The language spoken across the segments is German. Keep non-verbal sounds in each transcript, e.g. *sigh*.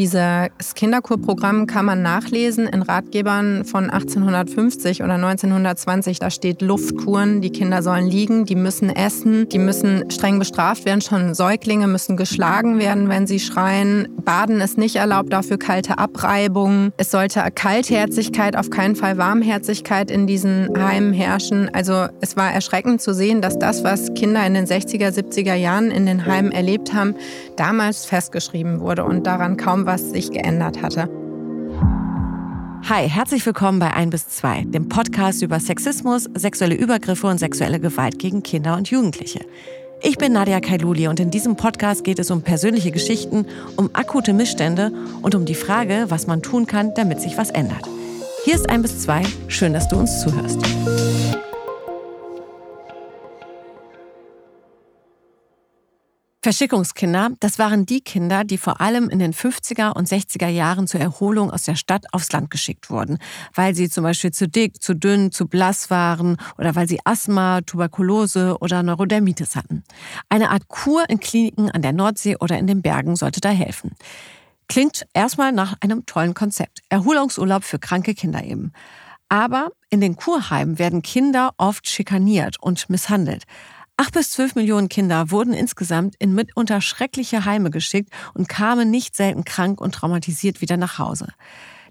Dieses Kinderkurprogramm kann man nachlesen in Ratgebern von 1850 oder 1920. Da steht Luftkuren, die Kinder sollen liegen, die müssen essen, die müssen streng bestraft werden. Schon Säuglinge müssen geschlagen werden, wenn sie schreien. Baden ist nicht erlaubt, dafür kalte Abreibung. Es sollte Kaltherzigkeit, auf keinen Fall Warmherzigkeit in diesen Heimen herrschen. Also es war erschreckend zu sehen, dass das, was Kinder in den 60er, 70er Jahren in den Heimen erlebt haben, damals festgeschrieben wurde und daran kaum was sich geändert hatte. Hi, herzlich willkommen bei 1 bis 2, dem Podcast über Sexismus, sexuelle Übergriffe und sexuelle Gewalt gegen Kinder und Jugendliche. Ich bin Nadia Kailuli und in diesem Podcast geht es um persönliche Geschichten, um akute Missstände und um die Frage, was man tun kann, damit sich was ändert. Hier ist 1 bis 2, schön, dass du uns zuhörst. Verschickungskinder, das waren die Kinder, die vor allem in den 50er und 60er Jahren zur Erholung aus der Stadt aufs Land geschickt wurden, weil sie zum Beispiel zu dick, zu dünn, zu blass waren oder weil sie Asthma, Tuberkulose oder Neurodermitis hatten. Eine Art Kur in Kliniken an der Nordsee oder in den Bergen sollte da helfen. Klingt erstmal nach einem tollen Konzept. Erholungsurlaub für kranke Kinder eben. Aber in den Kurheimen werden Kinder oft schikaniert und misshandelt. Acht bis zwölf Millionen Kinder wurden insgesamt in mitunter schreckliche Heime geschickt und kamen nicht selten krank und traumatisiert wieder nach Hause.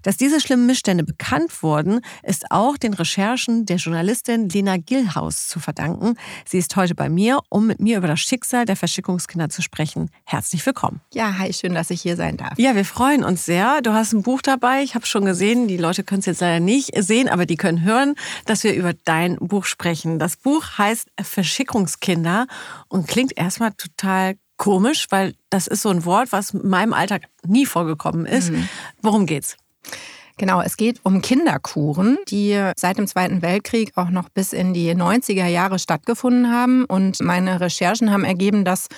Dass diese schlimmen Missstände bekannt wurden, ist auch den Recherchen der Journalistin Lena Gillhaus zu verdanken. Sie ist heute bei mir, um mit mir über das Schicksal der Verschickungskinder zu sprechen. Herzlich willkommen. Ja, hi, schön, dass ich hier sein darf. Ja, wir freuen uns sehr. Du hast ein Buch dabei. Ich habe schon gesehen, die Leute können es jetzt leider nicht sehen, aber die können hören, dass wir über dein Buch sprechen. Das Buch heißt Verschickungskinder und klingt erstmal total komisch, weil das ist so ein Wort, was in meinem Alltag nie vorgekommen ist. Mhm. Worum geht's? Genau, es geht um Kinderkuren, die seit dem Zweiten Weltkrieg auch noch bis in die 90er Jahre stattgefunden haben. Und meine Recherchen haben ergeben, dass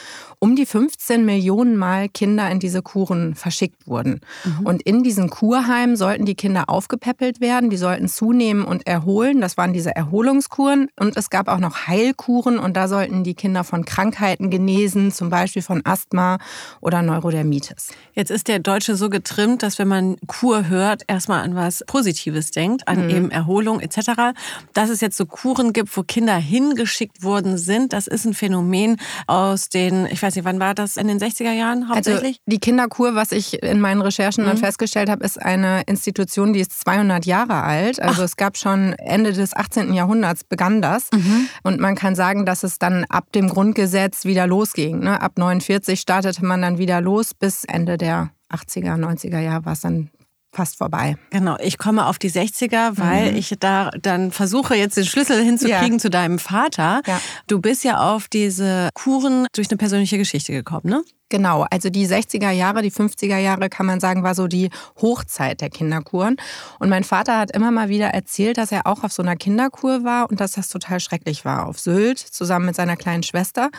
um die 15 Millionen Mal Kinder in diese Kuren verschickt wurden. Mhm. Und in diesen Kurheimen sollten die Kinder aufgepäppelt werden, die sollten zunehmen und erholen. Das waren diese Erholungskuren. Und es gab auch noch Heilkuren und da sollten die Kinder von Krankheiten genesen, zum Beispiel von Asthma oder Neurodermitis. Jetzt ist der Deutsche so getrimmt, dass wenn man Kur hört, erstmal an was Positives denkt, an mhm. eben Erholung etc. Dass es jetzt so Kuren gibt, wo Kinder hingeschickt worden sind, das ist ein Phänomen aus den, ich weiß nicht, wann war das, in den 60er Jahren also hauptsächlich? Also die Kinderkur, was ich in meinen Recherchen mhm. dann festgestellt habe, ist eine Institution, die ist 200 Jahre alt. Also Ach. es gab schon Ende des 18. Jahrhunderts begann das. Mhm. Und man kann sagen, dass es dann ab dem Grundgesetz wieder losging. Ne? Ab 49 startete man dann wieder los bis Ende der 80er, 90er Jahre war es dann fast vorbei. Genau, ich komme auf die 60er, weil mhm. ich da dann versuche, jetzt den Schlüssel hinzukriegen ja. zu deinem Vater. Ja. Du bist ja auf diese Kuren durch eine persönliche Geschichte gekommen, ne? Genau, also die 60er Jahre, die 50er Jahre kann man sagen, war so die Hochzeit der Kinderkuren. Und mein Vater hat immer mal wieder erzählt, dass er auch auf so einer Kinderkur war und dass das total schrecklich war. Auf Sylt zusammen mit seiner kleinen Schwester.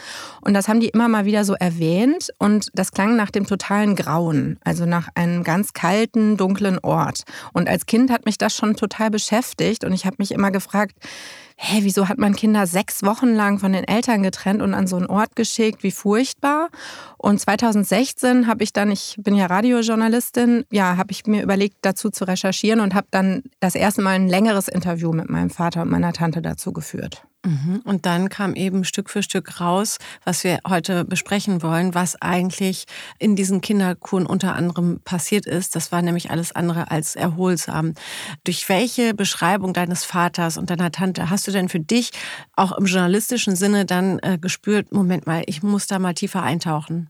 Und das haben die immer mal wieder so erwähnt. Und das klang nach dem totalen Grauen, also nach einem ganz kalten, dunklen Ort. Und als Kind hat mich das schon total beschäftigt. Und ich habe mich immer gefragt, hä, wieso hat man Kinder sechs Wochen lang von den Eltern getrennt und an so einen Ort geschickt? Wie furchtbar. Und 2016 habe ich dann, ich bin ja Radiojournalistin, ja, habe ich mir überlegt, dazu zu recherchieren und habe dann das erste Mal ein längeres Interview mit meinem Vater und meiner Tante dazu geführt. Mhm. Und dann kam eben Stück für Stück raus, was wir heute besprechen wollen, was eigentlich in diesen Kinderkuren unter anderem passiert ist. Das war nämlich alles andere als erholsam. Durch welche Beschreibung deines Vaters und deiner Tante hast du denn für dich auch im journalistischen Sinne dann äh, gespürt, Moment mal, ich muss da mal tiefer eintauchen?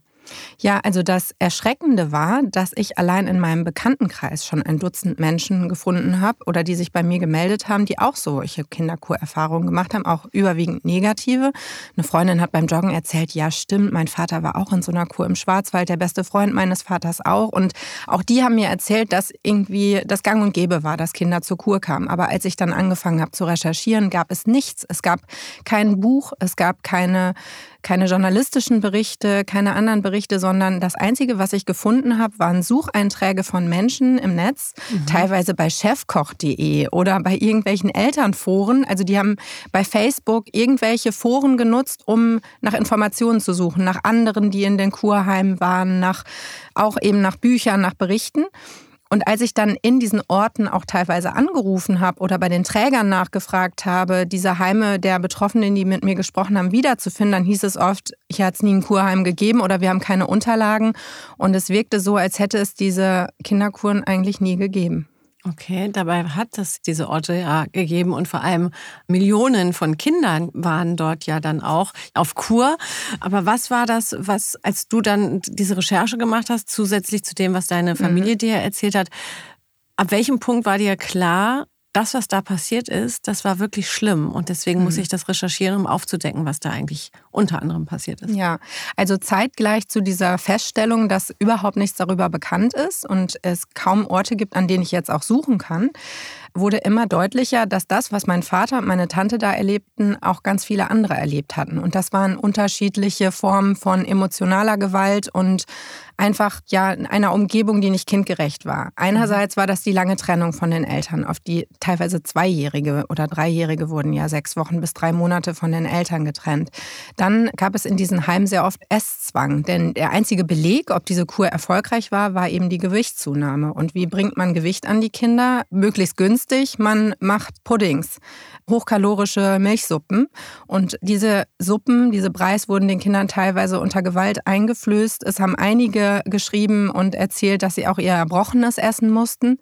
Ja, also das Erschreckende war, dass ich allein in meinem Bekanntenkreis schon ein Dutzend Menschen gefunden habe oder die sich bei mir gemeldet haben, die auch solche Kinderkurerfahrungen gemacht haben, auch überwiegend negative. Eine Freundin hat beim Joggen erzählt, ja stimmt, mein Vater war auch in so einer Kur im Schwarzwald, der beste Freund meines Vaters auch. Und auch die haben mir erzählt, dass irgendwie das Gang und Gäbe war, dass Kinder zur Kur kamen. Aber als ich dann angefangen habe zu recherchieren, gab es nichts. Es gab kein Buch, es gab keine keine journalistischen Berichte, keine anderen Berichte, sondern das Einzige, was ich gefunden habe, waren Sucheinträge von Menschen im Netz, mhm. teilweise bei chefkoch.de oder bei irgendwelchen Elternforen. Also die haben bei Facebook irgendwelche Foren genutzt, um nach Informationen zu suchen, nach anderen, die in den Kurheimen waren, nach auch eben nach Büchern, nach Berichten. Und als ich dann in diesen Orten auch teilweise angerufen habe oder bei den Trägern nachgefragt habe, diese Heime der Betroffenen, die mit mir gesprochen haben, wiederzufinden, dann hieß es oft, ich hatte es nie ein Kurheim gegeben oder wir haben keine Unterlagen. Und es wirkte so, als hätte es diese Kinderkuren eigentlich nie gegeben. Okay, dabei hat es diese Orte ja gegeben und vor allem Millionen von Kindern waren dort ja dann auch auf Kur. Aber was war das, was, als du dann diese Recherche gemacht hast, zusätzlich zu dem, was deine Familie mhm. dir erzählt hat, ab welchem Punkt war dir klar, das, was da passiert ist, das war wirklich schlimm. Und deswegen mhm. muss ich das recherchieren, um aufzudecken, was da eigentlich unter anderem passiert ist. Ja, also zeitgleich zu dieser Feststellung, dass überhaupt nichts darüber bekannt ist und es kaum Orte gibt, an denen ich jetzt auch suchen kann, wurde immer deutlicher, dass das, was mein Vater und meine Tante da erlebten, auch ganz viele andere erlebt hatten. Und das waren unterschiedliche Formen von emotionaler Gewalt und einfach ja in einer Umgebung, die nicht kindgerecht war. Einerseits war das die lange Trennung von den Eltern, auf die teilweise Zweijährige oder Dreijährige wurden ja sechs Wochen bis drei Monate von den Eltern getrennt. Dann gab es in diesen Heimen sehr oft Esszwang, denn der einzige Beleg, ob diese Kur erfolgreich war, war eben die Gewichtszunahme. Und wie bringt man Gewicht an die Kinder? Möglichst günstig man macht Puddings, hochkalorische Milchsuppen. Und diese Suppen, diese Preis wurden den Kindern teilweise unter Gewalt eingeflößt. Es haben einige geschrieben und erzählt, dass sie auch ihr Erbrochenes essen mussten.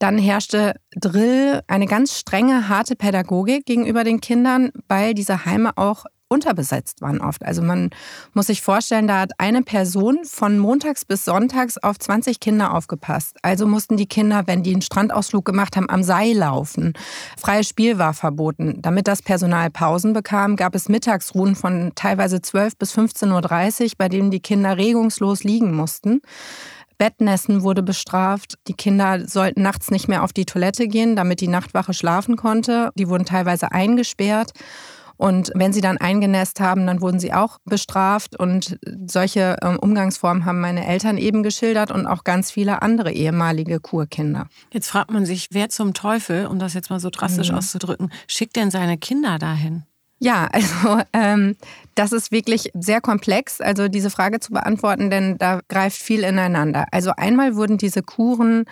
Dann herrschte Drill, eine ganz strenge, harte Pädagogik gegenüber den Kindern, weil diese Heime auch unterbesetzt waren oft. Also man muss sich vorstellen, da hat eine Person von montags bis sonntags auf 20 Kinder aufgepasst. Also mussten die Kinder, wenn die einen Strandausflug gemacht haben, am Seil laufen. Freies Spiel war verboten. Damit das Personal Pausen bekam, gab es Mittagsruhen von teilweise 12 bis 15.30 Uhr, bei denen die Kinder regungslos liegen mussten. Bettnässen wurde bestraft. Die Kinder sollten nachts nicht mehr auf die Toilette gehen, damit die Nachtwache schlafen konnte. Die wurden teilweise eingesperrt. Und wenn sie dann eingenässt haben, dann wurden sie auch bestraft. Und solche ähm, Umgangsformen haben meine Eltern eben geschildert und auch ganz viele andere ehemalige Kurkinder. Jetzt fragt man sich, wer zum Teufel, um das jetzt mal so drastisch mhm. auszudrücken, schickt denn seine Kinder dahin? Ja, also ähm, das ist wirklich sehr komplex, also diese Frage zu beantworten, denn da greift viel ineinander. Also einmal wurden diese Kuren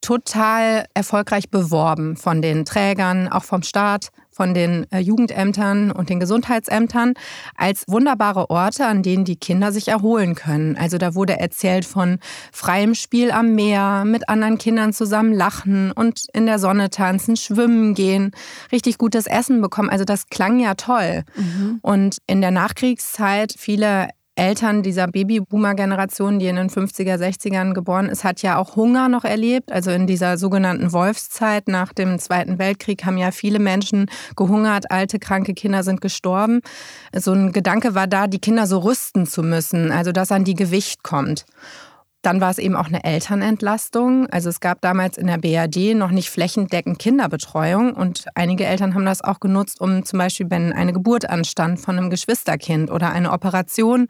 total erfolgreich beworben von den Trägern, auch vom Staat, von den äh, Jugendämtern und den Gesundheitsämtern als wunderbare Orte, an denen die Kinder sich erholen können. Also da wurde erzählt von freiem Spiel am Meer, mit anderen Kindern zusammen lachen und in der Sonne tanzen, schwimmen gehen, richtig gutes Essen bekommen. Also das klang ja toll. Mhm. Und in der Nachkriegszeit viele Eltern dieser Babyboomer-Generation, die in den 50er, 60ern geboren ist, hat ja auch Hunger noch erlebt. Also in dieser sogenannten Wolfszeit nach dem Zweiten Weltkrieg haben ja viele Menschen gehungert, alte, kranke Kinder sind gestorben. So ein Gedanke war da, die Kinder so rüsten zu müssen, also dass an die Gewicht kommt. Dann war es eben auch eine Elternentlastung. Also es gab damals in der BRD noch nicht flächendeckend Kinderbetreuung und einige Eltern haben das auch genutzt, um zum Beispiel, wenn eine Geburt anstand von einem Geschwisterkind oder eine Operation,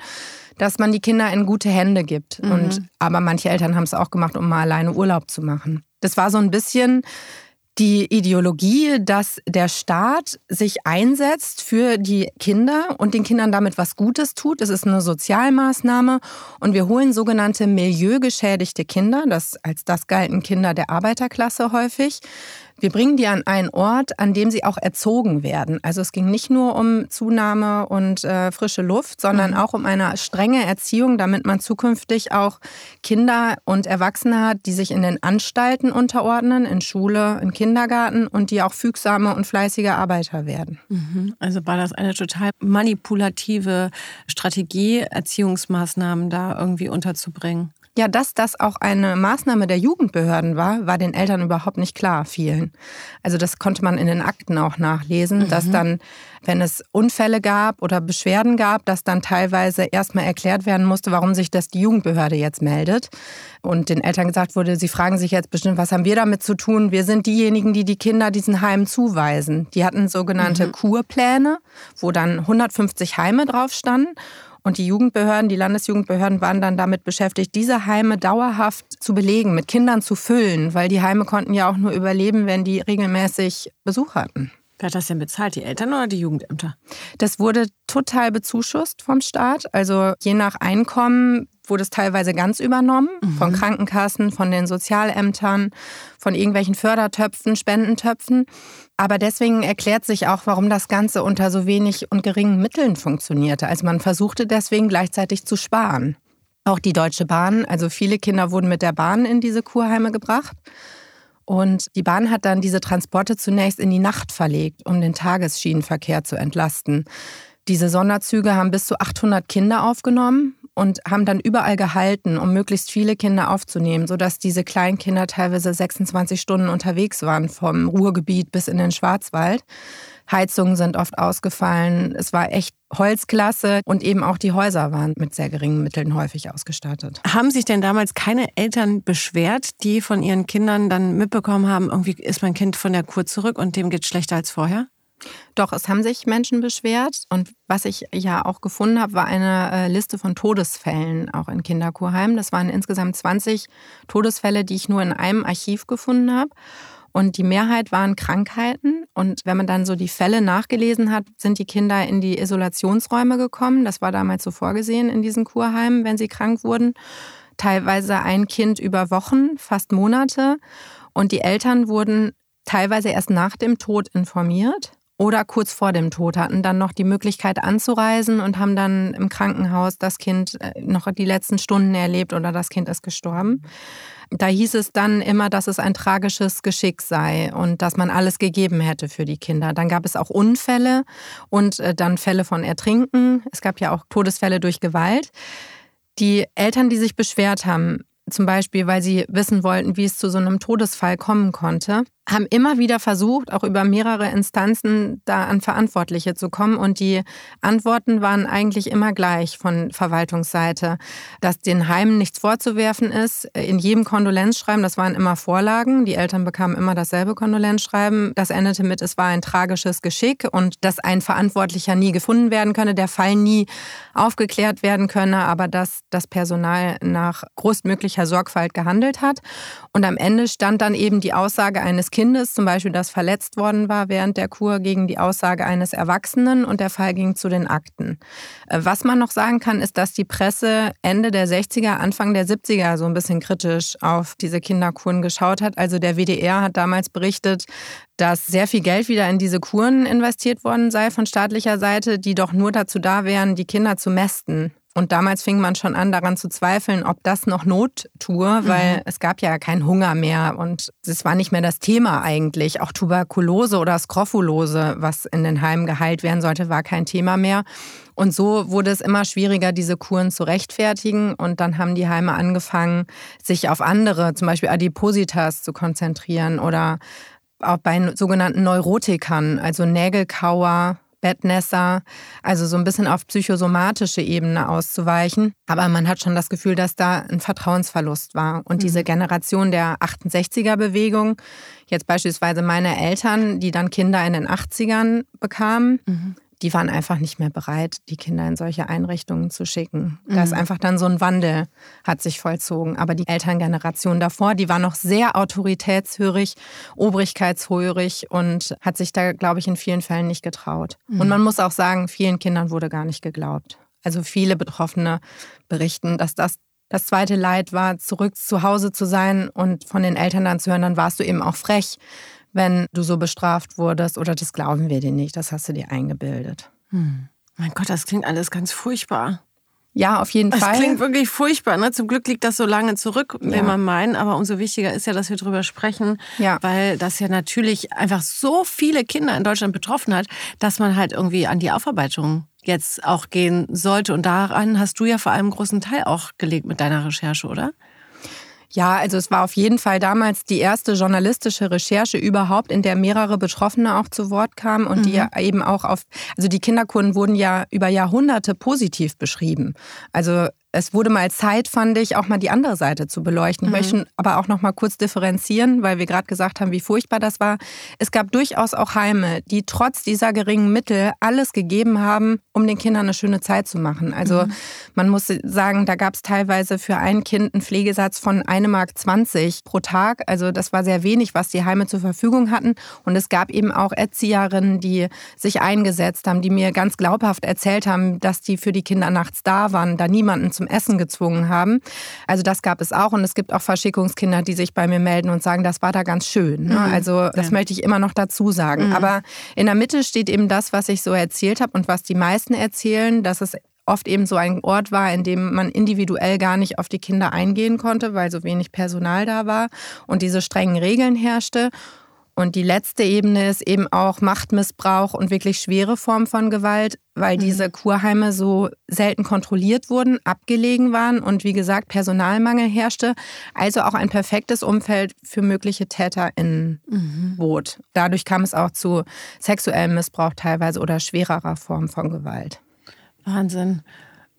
dass man die Kinder in gute Hände gibt. Mhm. Und, aber manche Eltern haben es auch gemacht, um mal alleine Urlaub zu machen. Das war so ein bisschen die Ideologie, dass der Staat sich einsetzt für die Kinder und den Kindern damit was Gutes tut. Es ist eine Sozialmaßnahme. Und wir holen sogenannte milieugeschädigte Kinder, das, als das galten Kinder der Arbeiterklasse häufig, wir bringen die an einen Ort, an dem sie auch erzogen werden. Also es ging nicht nur um Zunahme und äh, frische Luft, sondern mhm. auch um eine strenge Erziehung, damit man zukünftig auch Kinder und Erwachsene hat, die sich in den Anstalten unterordnen, in Schule, in Kindergarten und die auch fügsame und fleißige Arbeiter werden. Mhm. Also war das eine total manipulative Strategie, Erziehungsmaßnahmen da irgendwie unterzubringen? Ja, dass das auch eine Maßnahme der Jugendbehörden war, war den Eltern überhaupt nicht klar, vielen. Also das konnte man in den Akten auch nachlesen, mhm. dass dann, wenn es Unfälle gab oder Beschwerden gab, dass dann teilweise erstmal erklärt werden musste, warum sich das die Jugendbehörde jetzt meldet. Und den Eltern gesagt wurde, sie fragen sich jetzt bestimmt, was haben wir damit zu tun? Wir sind diejenigen, die die Kinder diesen Heimen zuweisen. Die hatten sogenannte mhm. Kurpläne, wo dann 150 Heime drauf standen. Und die Jugendbehörden, die Landesjugendbehörden waren dann damit beschäftigt, diese Heime dauerhaft zu belegen, mit Kindern zu füllen, weil die Heime konnten ja auch nur überleben, wenn die regelmäßig Besuch hatten. Wer hat das denn bezahlt, die Eltern oder die Jugendämter? Das wurde total bezuschusst vom Staat. Also je nach Einkommen wurde es teilweise ganz übernommen mhm. von Krankenkassen, von den Sozialämtern, von irgendwelchen Fördertöpfen, Spendentöpfen. Aber deswegen erklärt sich auch, warum das Ganze unter so wenig und geringen Mitteln funktionierte. Also man versuchte deswegen gleichzeitig zu sparen. Auch die Deutsche Bahn, also viele Kinder wurden mit der Bahn in diese Kurheime gebracht. Und die Bahn hat dann diese Transporte zunächst in die Nacht verlegt, um den Tagesschienenverkehr zu entlasten. Diese Sonderzüge haben bis zu 800 Kinder aufgenommen und haben dann überall gehalten, um möglichst viele Kinder aufzunehmen, sodass diese kleinen Kinder teilweise 26 Stunden unterwegs waren, vom Ruhrgebiet bis in den Schwarzwald. Heizungen sind oft ausgefallen. Es war echt Holzklasse und eben auch die Häuser waren mit sehr geringen Mitteln häufig ausgestattet. Haben sich denn damals keine Eltern beschwert, die von ihren Kindern dann mitbekommen haben, irgendwie ist mein Kind von der Kur zurück und dem geht schlechter als vorher? Doch, es haben sich Menschen beschwert. Und was ich ja auch gefunden habe, war eine äh, Liste von Todesfällen auch in Kinderkurheimen. Das waren insgesamt 20 Todesfälle, die ich nur in einem Archiv gefunden habe. Und die Mehrheit waren Krankheiten. Und wenn man dann so die Fälle nachgelesen hat, sind die Kinder in die Isolationsräume gekommen. Das war damals so vorgesehen in diesen Kurheimen, wenn sie krank wurden. Teilweise ein Kind über Wochen, fast Monate. Und die Eltern wurden teilweise erst nach dem Tod informiert oder kurz vor dem Tod hatten dann noch die Möglichkeit anzureisen und haben dann im Krankenhaus das Kind äh, noch die letzten Stunden erlebt oder das Kind ist gestorben. Da hieß es dann immer, dass es ein tragisches Geschick sei und dass man alles gegeben hätte für die Kinder. Dann gab es auch Unfälle und äh, dann Fälle von Ertrinken. Es gab ja auch Todesfälle durch Gewalt. Die Eltern, die sich beschwert haben, zum Beispiel, weil sie wissen wollten, wie es zu so einem Todesfall kommen konnte, haben immer wieder versucht, auch über mehrere Instanzen da an Verantwortliche zu kommen. Und die Antworten waren eigentlich immer gleich von Verwaltungsseite, dass den Heimen nichts vorzuwerfen ist. In jedem Kondolenzschreiben, das waren immer Vorlagen, die Eltern bekamen immer dasselbe Kondolenzschreiben. Das endete mit, es war ein tragisches Geschick und dass ein Verantwortlicher nie gefunden werden könne, der Fall nie aufgeklärt werden könne, aber dass das Personal nach größtmöglicher Sorgfalt gehandelt hat. Und am Ende stand dann eben die Aussage eines Kindes, zum Beispiel, das verletzt worden war während der Kur, gegen die Aussage eines Erwachsenen und der Fall ging zu den Akten. Äh, was man noch sagen kann, ist, dass die Presse Ende der 60er, Anfang der 70er so ein bisschen kritisch auf diese Kinderkuren geschaut hat. Also der WDR hat damals berichtet, dass sehr viel Geld wieder in diese Kuren investiert worden sei von staatlicher Seite, die doch nur dazu da wären, die Kinder zu mästen und damals fing man schon an, daran zu zweifeln, ob das noch Not tue, weil mhm. es gab ja keinen Hunger mehr und es war nicht mehr das Thema eigentlich. Auch Tuberkulose oder Skrophulose, was in den Heimen geheilt werden sollte, war kein Thema mehr. Und so wurde es immer schwieriger, diese Kuren zu rechtfertigen. Und dann haben die Heime angefangen, sich auf andere, zum Beispiel Adipositas, zu konzentrieren oder auch bei sogenannten Neurotikern, also Nägelkauer, Bettnässer, also so ein bisschen auf psychosomatische Ebene auszuweichen. Aber man hat schon das Gefühl, dass da ein Vertrauensverlust war. Und mhm. diese Generation der 68er-Bewegung, jetzt beispielsweise meine Eltern, die dann Kinder in den 80ern bekamen, mhm die waren einfach nicht mehr bereit, die Kinder in solche Einrichtungen zu schicken. Da ist mhm. einfach dann so ein Wandel, hat sich vollzogen. Aber die Elterngeneration davor, die war noch sehr autoritätshörig, obrigkeitshörig und hat sich da, glaube ich, in vielen Fällen nicht getraut. Mhm. Und man muss auch sagen, vielen Kindern wurde gar nicht geglaubt. Also viele Betroffene berichten, dass das das zweite Leid war, zurück zu Hause zu sein und von den Eltern dann zu hören, dann warst du eben auch frech wenn du so bestraft wurdest oder das glauben wir dir nicht, das hast du dir eingebildet. Hm. Mein Gott, das klingt alles ganz furchtbar. Ja, auf jeden das Fall. Das klingt wirklich furchtbar. Ne? Zum Glück liegt das so lange zurück, will ja. man meinen. Aber umso wichtiger ist ja, dass wir darüber sprechen, ja. weil das ja natürlich einfach so viele Kinder in Deutschland betroffen hat, dass man halt irgendwie an die Aufarbeitung jetzt auch gehen sollte. Und daran hast du ja vor allem großen Teil auch gelegt mit deiner Recherche, oder? Ja, also es war auf jeden Fall damals die erste journalistische Recherche überhaupt, in der mehrere Betroffene auch zu Wort kamen und mhm. die eben auch auf, also die Kinderkunden wurden ja über Jahrhunderte positiv beschrieben. Also es wurde mal Zeit, fand ich, auch mal die andere Seite zu beleuchten. Mhm. Ich möchte aber auch noch mal kurz differenzieren, weil wir gerade gesagt haben, wie furchtbar das war. Es gab durchaus auch Heime, die trotz dieser geringen Mittel alles gegeben haben, um den Kindern eine schöne Zeit zu machen. Also mhm. man muss sagen, da gab es teilweise für ein Kind einen Pflegesatz von 1,20 Mark pro Tag. Also das war sehr wenig, was die Heime zur Verfügung hatten. Und es gab eben auch Erzieherinnen, die sich eingesetzt haben, die mir ganz glaubhaft erzählt haben, dass die für die Kinder nachts da waren, da niemanden zum Essen gezwungen haben. Also das gab es auch und es gibt auch Verschickungskinder, die sich bei mir melden und sagen, das war da ganz schön. Ne? Mhm. Also das ja. möchte ich immer noch dazu sagen. Mhm. Aber in der Mitte steht eben das, was ich so erzählt habe und was die meisten erzählen, dass es oft eben so ein Ort war, in dem man individuell gar nicht auf die Kinder eingehen konnte, weil so wenig Personal da war und diese strengen Regeln herrschte. Und die letzte Ebene ist eben auch Machtmissbrauch und wirklich schwere Formen von Gewalt, weil mhm. diese Kurheime so selten kontrolliert wurden, abgelegen waren und wie gesagt Personalmangel herrschte. Also auch ein perfektes Umfeld für mögliche TäterInnen mhm. bot. Dadurch kam es auch zu sexuellem Missbrauch teilweise oder schwererer Formen von Gewalt. Wahnsinn.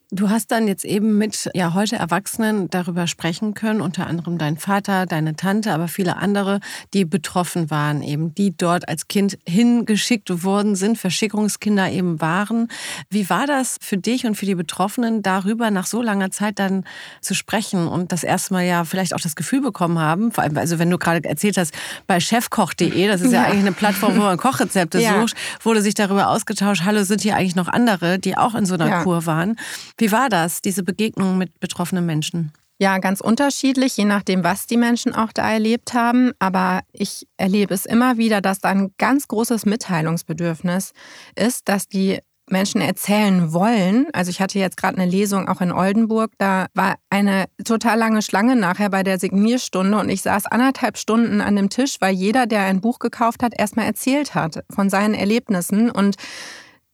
Du hast dann jetzt eben mit ja heute Erwachsenen darüber sprechen können, unter anderem dein Vater, deine Tante, aber viele andere, die betroffen waren, eben die dort als Kind hingeschickt worden sind, Verschickungskinder eben waren. Wie war das für dich und für die Betroffenen, darüber nach so langer Zeit dann zu sprechen und das erste Mal ja vielleicht auch das Gefühl bekommen haben, vor allem also wenn du gerade erzählt hast bei chefkoch.de, das ist ja, ja, eigentlich eine Plattform, wo man Kochrezepte *laughs* ja. sucht, wurde sich darüber ausgetauscht, hallo, sind hier eigentlich noch andere, die auch in so einer ja. Kur waren? Wie war das, diese Begegnung mit betroffenen Menschen? Ja, ganz unterschiedlich, je nachdem, was die Menschen auch da erlebt haben. Aber ich erlebe es immer wieder, dass da ein ganz großes Mitteilungsbedürfnis ist, dass die Menschen erzählen wollen. Also ich hatte jetzt gerade eine Lesung auch in Oldenburg. Da war eine total lange Schlange nachher bei der Signierstunde und ich saß anderthalb Stunden an dem Tisch, weil jeder, der ein Buch gekauft hat, erstmal erzählt hat von seinen Erlebnissen und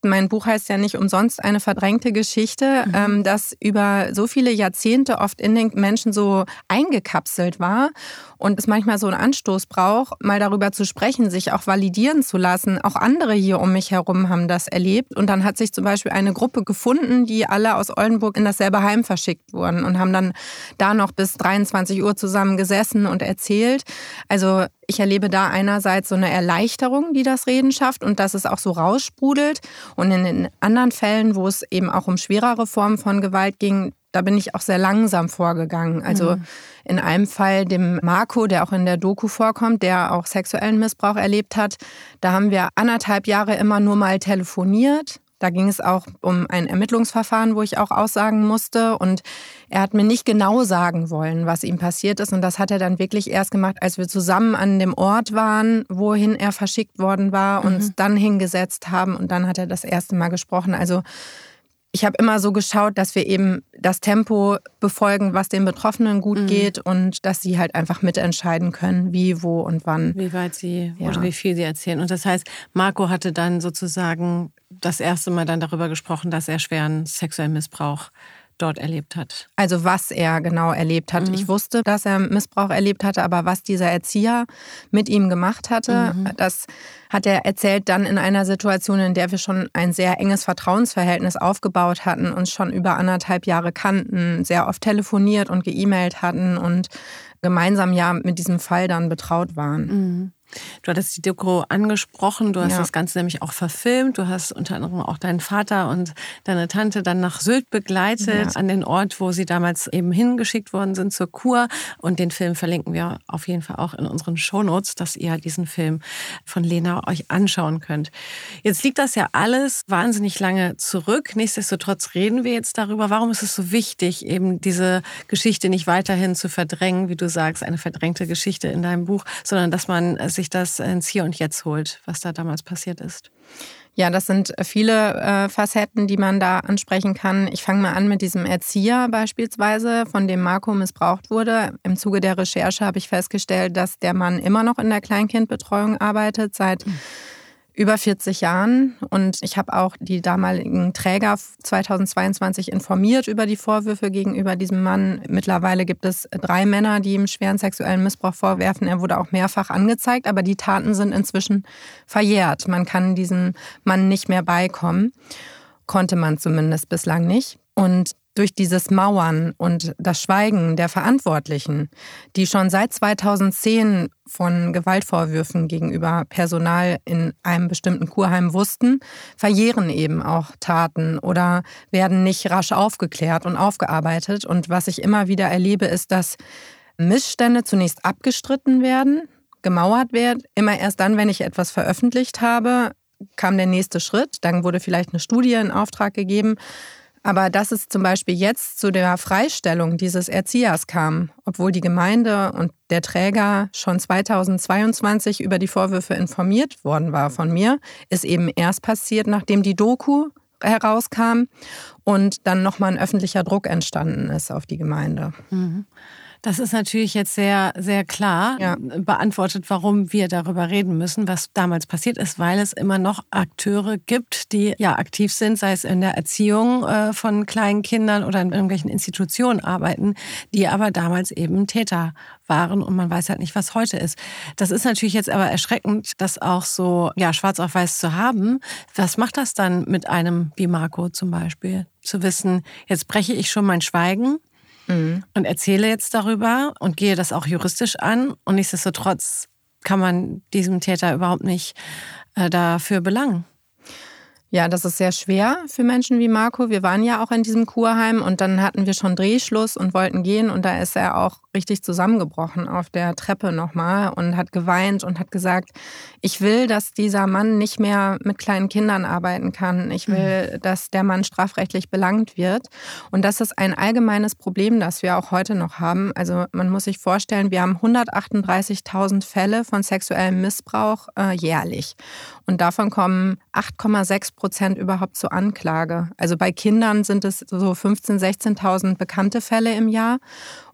mein Buch heißt ja nicht umsonst eine verdrängte Geschichte, mhm. ähm, das über so viele Jahrzehnte oft in den Menschen so eingekapselt war und es manchmal so einen Anstoß braucht, mal darüber zu sprechen, sich auch validieren zu lassen. Auch andere hier um mich herum haben das erlebt und dann hat sich zum Beispiel eine Gruppe gefunden, die alle aus Oldenburg in dasselbe Heim verschickt wurden und haben dann da noch bis 23 Uhr zusammen gesessen und erzählt. Also ich erlebe da einerseits so eine Erleichterung, die das Reden schafft und dass es auch so raussprudelt. Und in den anderen Fällen, wo es eben auch um schwerere Formen von Gewalt ging, da bin ich auch sehr langsam vorgegangen. Also mhm. in einem Fall, dem Marco, der auch in der Doku vorkommt, der auch sexuellen Missbrauch erlebt hat, da haben wir anderthalb Jahre immer nur mal telefoniert da ging es auch um ein Ermittlungsverfahren, wo ich auch aussagen musste. Und er hat mir nicht genau sagen wollen, was ihm passiert ist. Und das hat er dann wirklich erst gemacht, als wir zusammen an dem Ort waren, wohin er verschickt worden war, uns mhm. dann hingesetzt haben. Und dann hat er das erste Mal gesprochen. Also ich habe immer so geschaut, dass wir eben das Tempo befolgen, was den Betroffenen gut mhm. geht und dass sie halt einfach mitentscheiden können, wie, wo und wann. Wie weit sie ja. oder wie viel sie erzählen. Und das heißt, Marco hatte dann sozusagen das erste Mal dann darüber gesprochen, dass er schweren sexuellen Missbrauch dort erlebt hat. Also was er genau erlebt hat. Mhm. Ich wusste, dass er Missbrauch erlebt hatte, aber was dieser Erzieher mit ihm gemacht hatte, mhm. das hat er erzählt dann in einer Situation, in der wir schon ein sehr enges Vertrauensverhältnis aufgebaut hatten, uns schon über anderthalb Jahre kannten, sehr oft telefoniert und geemailt hatten und gemeinsam ja mit diesem Fall dann betraut waren. Mhm. Du hattest die Doku angesprochen, du hast ja. das Ganze nämlich auch verfilmt. Du hast unter anderem auch deinen Vater und deine Tante dann nach Sylt begleitet, ja. an den Ort, wo sie damals eben hingeschickt worden sind zur Kur. Und den Film verlinken wir auf jeden Fall auch in unseren Shownotes, dass ihr diesen Film von Lena euch anschauen könnt. Jetzt liegt das ja alles wahnsinnig lange zurück. Nichtsdestotrotz reden wir jetzt darüber. Warum ist es so wichtig, eben diese Geschichte nicht weiterhin zu verdrängen, wie du sagst, eine verdrängte Geschichte in deinem Buch, sondern dass man sich sich das ins Hier und Jetzt holt, was da damals passiert ist? Ja, das sind viele äh, Facetten, die man da ansprechen kann. Ich fange mal an mit diesem Erzieher beispielsweise, von dem Marco missbraucht wurde. Im Zuge der Recherche habe ich festgestellt, dass der Mann immer noch in der Kleinkindbetreuung arbeitet, seit über 40 Jahren. Und ich habe auch die damaligen Träger 2022 informiert über die Vorwürfe gegenüber diesem Mann. Mittlerweile gibt es drei Männer, die ihm schweren sexuellen Missbrauch vorwerfen. Er wurde auch mehrfach angezeigt, aber die Taten sind inzwischen verjährt. Man kann diesem Mann nicht mehr beikommen. Konnte man zumindest bislang nicht. Und durch dieses Mauern und das Schweigen der Verantwortlichen, die schon seit 2010 von Gewaltvorwürfen gegenüber Personal in einem bestimmten Kurheim wussten, verjähren eben auch Taten oder werden nicht rasch aufgeklärt und aufgearbeitet. Und was ich immer wieder erlebe, ist, dass Missstände zunächst abgestritten werden, gemauert werden. Immer erst dann, wenn ich etwas veröffentlicht habe, kam der nächste Schritt. Dann wurde vielleicht eine Studie in Auftrag gegeben. Aber dass es zum Beispiel jetzt zu der Freistellung dieses Erziehers kam, obwohl die Gemeinde und der Träger schon 2022 über die Vorwürfe informiert worden war von mir, ist eben erst passiert, nachdem die Doku herauskam und dann nochmal ein öffentlicher Druck entstanden ist auf die Gemeinde. Mhm. Das ist natürlich jetzt sehr, sehr klar ja. beantwortet, warum wir darüber reden müssen, was damals passiert ist, weil es immer noch Akteure gibt, die ja aktiv sind, sei es in der Erziehung äh, von kleinen Kindern oder in irgendwelchen Institutionen arbeiten, die aber damals eben Täter waren und man weiß halt nicht, was heute ist. Das ist natürlich jetzt aber erschreckend, das auch so ja schwarz auf weiß zu haben. Was macht das dann mit einem wie Marco zum Beispiel? Zu wissen, jetzt breche ich schon mein Schweigen mhm. und erzähle jetzt darüber und gehe das auch juristisch an. Und nichtsdestotrotz kann man diesem Täter überhaupt nicht äh, dafür belangen. Ja, das ist sehr schwer für Menschen wie Marco. Wir waren ja auch in diesem Kurheim und dann hatten wir schon Drehschluss und wollten gehen und da ist er auch richtig zusammengebrochen auf der Treppe nochmal und hat geweint und hat gesagt, ich will, dass dieser Mann nicht mehr mit kleinen Kindern arbeiten kann. Ich will, mhm. dass der Mann strafrechtlich belangt wird. Und das ist ein allgemeines Problem, das wir auch heute noch haben. Also man muss sich vorstellen, wir haben 138.000 Fälle von sexuellem Missbrauch äh, jährlich. Und davon kommen 8,6 Prozent überhaupt zur Anklage. Also bei Kindern sind es so 15.000, 16.000 bekannte Fälle im Jahr.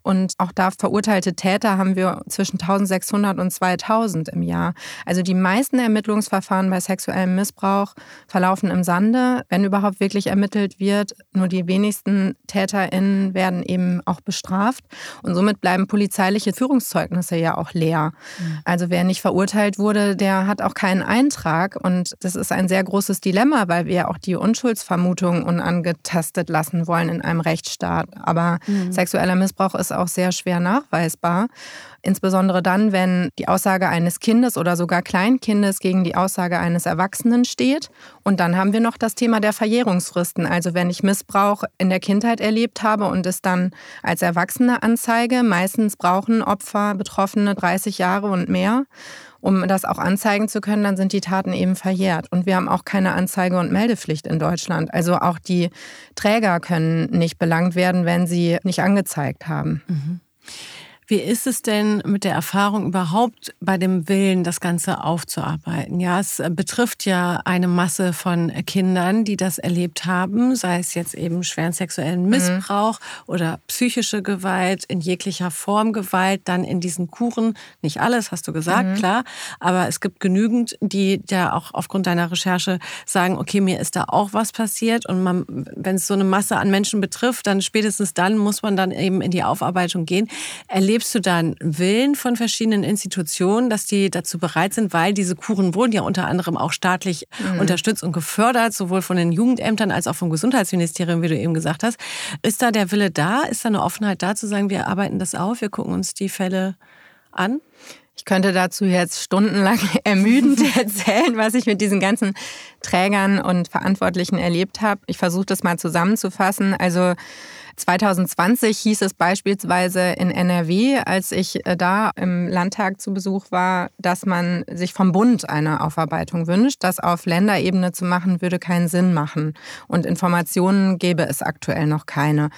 Und auch da verurteilte Täter haben wir zwischen 1600 und 2000 im Jahr. Also die meisten Ermittlungsverfahren bei sexuellem Missbrauch verlaufen im Sande, wenn überhaupt wirklich ermittelt wird. Nur die wenigsten TäterInnen werden eben auch bestraft. Und somit bleiben polizeiliche Führungszeugnisse ja auch leer. Mhm. Also wer nicht verurteilt wurde, der hat auch keinen Eintrag. Und das ist ein sehr großes Dilemma, weil wir auch die Unschuldsvermutung unangetastet lassen wollen in einem Rechtsstaat. Aber mhm. sexueller Missbrauch ist auch sehr schwer nachweisbar. Insbesondere dann, wenn die Aussage eines Kindes oder sogar Kleinkindes gegen die Aussage eines Erwachsenen steht. Und dann haben wir noch das Thema der Verjährungsfristen. Also wenn ich Missbrauch in der Kindheit erlebt habe und es dann als Erwachsene anzeige, meistens brauchen Opfer, Betroffene 30 Jahre und mehr um das auch anzeigen zu können, dann sind die Taten eben verjährt. Und wir haben auch keine Anzeige- und Meldepflicht in Deutschland. Also auch die Träger können nicht belangt werden, wenn sie nicht angezeigt haben. Mhm. Wie ist es denn mit der Erfahrung überhaupt bei dem Willen, das Ganze aufzuarbeiten? Ja, es betrifft ja eine Masse von Kindern, die das erlebt haben, sei es jetzt eben schweren sexuellen mhm. Missbrauch mhm. oder psychische Gewalt, in jeglicher Form Gewalt, dann in diesen Kuren. Nicht alles, hast du gesagt, mhm. klar. Aber es gibt genügend, die ja auch aufgrund deiner Recherche sagen, okay, mir ist da auch was passiert. Und wenn es so eine Masse an Menschen betrifft, dann spätestens dann muss man dann eben in die Aufarbeitung gehen. Erlebt Erlebst du da einen Willen von verschiedenen Institutionen, dass die dazu bereit sind, weil diese Kuren wurden ja unter anderem auch staatlich mhm. unterstützt und gefördert, sowohl von den Jugendämtern als auch vom Gesundheitsministerium, wie du eben gesagt hast. Ist da der Wille da? Ist da eine Offenheit da, zu sagen, wir arbeiten das auf, wir gucken uns die Fälle an? Ich könnte dazu jetzt stundenlang *laughs* ermüdend *laughs* erzählen, was ich mit diesen ganzen Trägern und Verantwortlichen erlebt habe. Ich versuche das mal zusammenzufassen. Also 2020 hieß es beispielsweise in NRW, als ich äh, da im Landtag zu Besuch war, dass man sich vom Bund eine Aufarbeitung wünscht. Das auf Länderebene zu machen, würde keinen Sinn machen. Und Informationen gäbe es aktuell noch keine.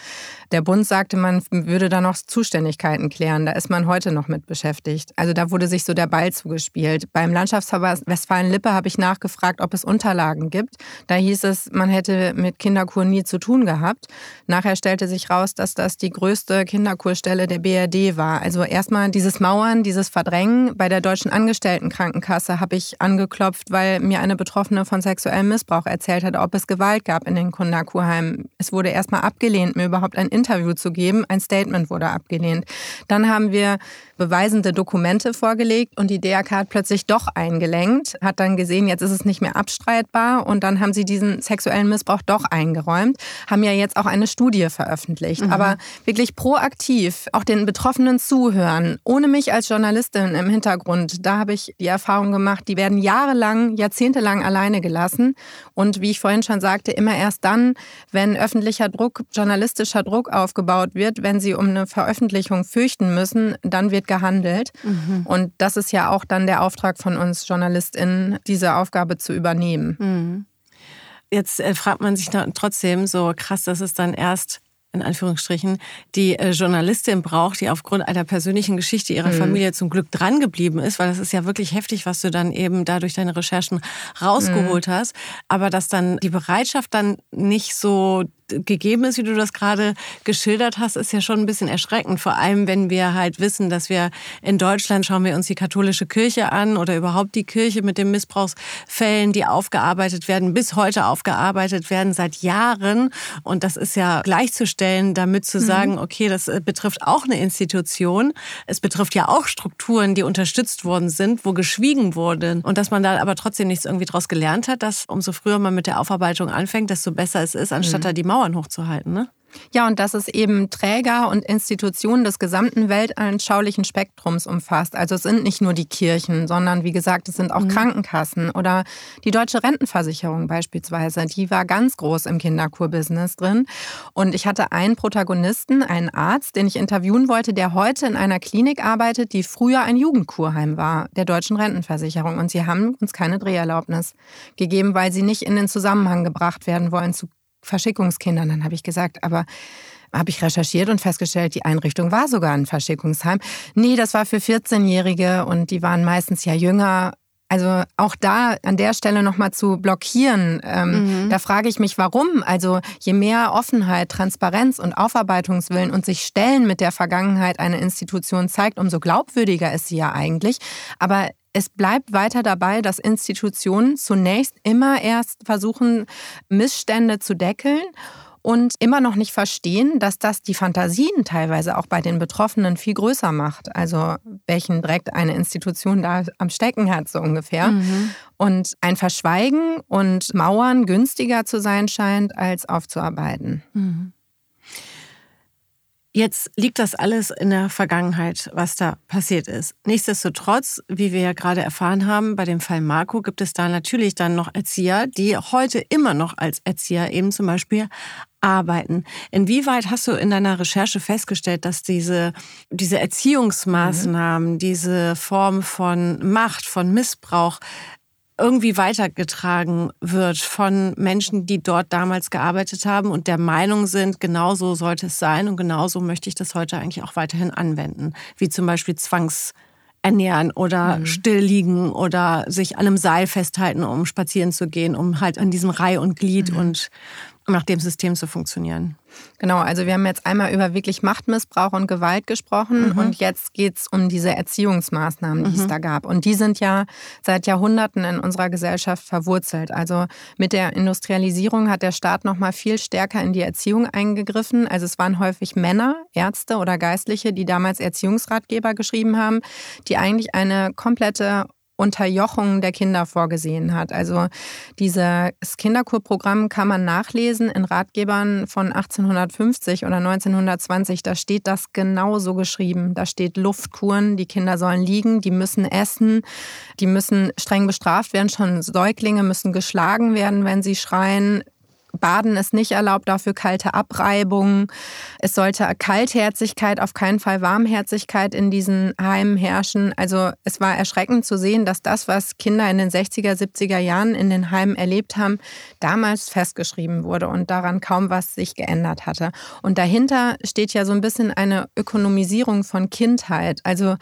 Der Bund sagte, man würde da noch Zuständigkeiten klären. Da ist man heute noch mit beschäftigt. Also da wurde sich so der Ball zugespielt. Beim Landschaftsverband Westfalen-Lippe habe ich nachgefragt, ob es Unterlagen gibt. Da hieß es, man hätte mit Kinderkur nie zu tun gehabt. Nachher stellte sich raus, dass das die größte Kinderkurstelle der BRD war. Also erstmal dieses Mauern, dieses Verdrängen. Bei der Deutschen Angestelltenkrankenkasse habe ich angeklopft, weil mir eine Betroffene von sexuellem Missbrauch erzählt hat, ob es Gewalt gab in den Kinderkurheimen. Es wurde erstmal abgelehnt, mir überhaupt ein Interview zu geben. Ein Statement wurde abgelehnt. Dann haben wir beweisende Dokumente vorgelegt und die DRK hat plötzlich doch eingelenkt, hat dann gesehen, jetzt ist es nicht mehr abstreitbar und dann haben sie diesen sexuellen Missbrauch doch eingeräumt, haben ja jetzt auch eine Studie veröffentlicht. Mhm. Aber wirklich proaktiv auch den Betroffenen zuhören, ohne mich als Journalistin im Hintergrund. Da habe ich die Erfahrung gemacht, die werden jahrelang, jahrzehntelang alleine gelassen und wie ich vorhin schon sagte, immer erst dann, wenn öffentlicher Druck, journalistischer Druck aufgebaut wird, wenn sie um eine Veröffentlichung fürchten müssen, dann wird gehandelt. Mhm. Und das ist ja auch dann der Auftrag von uns JournalistInnen, diese Aufgabe zu übernehmen. Mhm. Jetzt äh, fragt man sich trotzdem so krass, dass es dann erst in Anführungsstrichen, die äh, Journalistin braucht, die aufgrund einer persönlichen Geschichte ihrer mhm. Familie zum Glück drangeblieben ist, weil das ist ja wirklich heftig, was du dann eben da durch deine Recherchen rausgeholt mhm. hast. Aber dass dann die Bereitschaft dann nicht so gegeben ist, wie du das gerade geschildert hast, ist ja schon ein bisschen erschreckend. Vor allem, wenn wir halt wissen, dass wir in Deutschland schauen wir uns die katholische Kirche an oder überhaupt die Kirche mit den Missbrauchsfällen, die aufgearbeitet werden, bis heute aufgearbeitet werden, seit Jahren. Und das ist ja gleichzustellen, damit zu mhm. sagen, okay, das äh, betrifft auch eine Institution. Es betrifft ja auch Strukturen, die unterstützt worden sind, wo geschwiegen wurde. Und dass man da aber trotzdem nichts irgendwie draus gelernt hat, dass umso früher man mit der Aufarbeitung anfängt, desto besser es ist, anstatt mhm. da die Mauer Mauern hochzuhalten, ne? Ja, und dass es eben Träger und Institutionen des gesamten weltanschaulichen Spektrums umfasst. Also es sind nicht nur die Kirchen, sondern wie gesagt, es sind auch mhm. Krankenkassen oder die deutsche Rentenversicherung beispielsweise. Die war ganz groß im Kinderkurbusiness drin. Und ich hatte einen Protagonisten, einen Arzt, den ich interviewen wollte, der heute in einer Klinik arbeitet, die früher ein Jugendkurheim war, der deutschen Rentenversicherung. Und sie haben uns keine Dreherlaubnis gegeben, weil sie nicht in den Zusammenhang gebracht werden wollen zu Verschickungskindern. Dann habe ich gesagt, aber habe ich recherchiert und festgestellt, die Einrichtung war sogar ein Verschickungsheim. Nee, das war für 14-Jährige und die waren meistens ja jünger. Also auch da an der Stelle nochmal zu blockieren, ähm, mhm. da frage ich mich, warum? Also je mehr Offenheit, Transparenz und Aufarbeitungswillen und sich Stellen mit der Vergangenheit einer Institution zeigt, umso glaubwürdiger ist sie ja eigentlich. Aber es bleibt weiter dabei, dass Institutionen zunächst immer erst versuchen, Missstände zu deckeln und immer noch nicht verstehen, dass das die Fantasien teilweise auch bei den Betroffenen viel größer macht. Also welchen Dreck eine Institution da am Stecken hat, so ungefähr. Mhm. Und ein Verschweigen und Mauern günstiger zu sein scheint, als aufzuarbeiten. Mhm. Jetzt liegt das alles in der Vergangenheit, was da passiert ist. Nichtsdestotrotz, wie wir ja gerade erfahren haben, bei dem Fall Marco gibt es da natürlich dann noch Erzieher, die heute immer noch als Erzieher eben zum Beispiel arbeiten. Inwieweit hast du in deiner Recherche festgestellt, dass diese, diese Erziehungsmaßnahmen, mhm. diese Form von Macht, von Missbrauch irgendwie weitergetragen wird von Menschen, die dort damals gearbeitet haben und der Meinung sind, genau so sollte es sein und genauso möchte ich das heute eigentlich auch weiterhin anwenden. Wie zum Beispiel Zwangsernähren oder mhm. stilliegen oder sich an einem Seil festhalten, um spazieren zu gehen, um halt an diesem Reih und Glied mhm. und nach dem System zu funktionieren. Genau, also wir haben jetzt einmal über wirklich Machtmissbrauch und Gewalt gesprochen mhm. und jetzt geht es um diese Erziehungsmaßnahmen, die mhm. es da gab. Und die sind ja seit Jahrhunderten in unserer Gesellschaft verwurzelt. Also mit der Industrialisierung hat der Staat noch mal viel stärker in die Erziehung eingegriffen. Also es waren häufig Männer, Ärzte oder Geistliche, die damals Erziehungsratgeber geschrieben haben, die eigentlich eine komplette Unterjochung der Kinder vorgesehen hat. Also dieses Kinderkurprogramm kann man nachlesen in Ratgebern von 1850 oder 1920. Da steht das genauso geschrieben. Da steht Luftkuren, die Kinder sollen liegen, die müssen essen, die müssen streng bestraft werden. Schon Säuglinge müssen geschlagen werden, wenn sie schreien Baden ist nicht erlaubt, dafür kalte Abreibungen. Es sollte Kaltherzigkeit, auf keinen Fall Warmherzigkeit in diesen Heimen herrschen. Also es war erschreckend zu sehen, dass das, was Kinder in den 60er, 70er Jahren in den Heimen erlebt haben, damals festgeschrieben wurde und daran kaum was sich geändert hatte. Und dahinter steht ja so ein bisschen eine Ökonomisierung von Kindheit. Also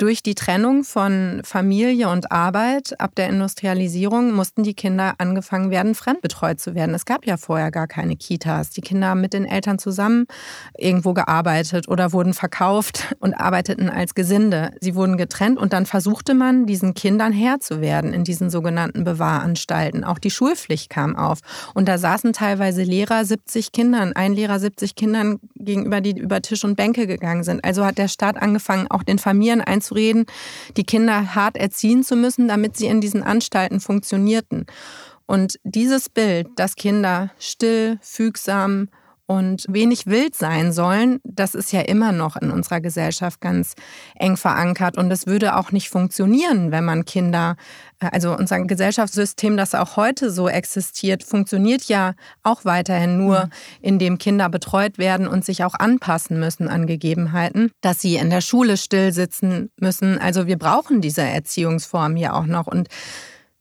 durch die Trennung von Familie und Arbeit ab der Industrialisierung mussten die Kinder angefangen werden, fremdbetreut zu werden. Es gab ja vorher gar keine Kitas. Die Kinder haben mit den Eltern zusammen irgendwo gearbeitet oder wurden verkauft und arbeiteten als Gesinde. Sie wurden getrennt und dann versuchte man, diesen Kindern Herr zu werden in diesen sogenannten Bewahranstalten. Auch die Schulpflicht kam auf. Und da saßen teilweise Lehrer 70 Kindern, ein Lehrer 70 Kindern gegenüber, die über Tisch und Bänke gegangen sind. Also hat der Staat angefangen, auch den Familien einzuführen, reden, die Kinder hart erziehen zu müssen, damit sie in diesen Anstalten funktionierten. Und dieses Bild, dass Kinder still, fügsam, und wenig wild sein sollen, das ist ja immer noch in unserer Gesellschaft ganz eng verankert. Und es würde auch nicht funktionieren, wenn man Kinder, äh, also unser Gesellschaftssystem, das auch heute so existiert, funktioniert ja auch weiterhin nur, mhm. indem Kinder betreut werden und sich auch anpassen müssen an Gegebenheiten, dass sie in der Schule still sitzen müssen. Also wir brauchen diese Erziehungsform ja auch noch. Und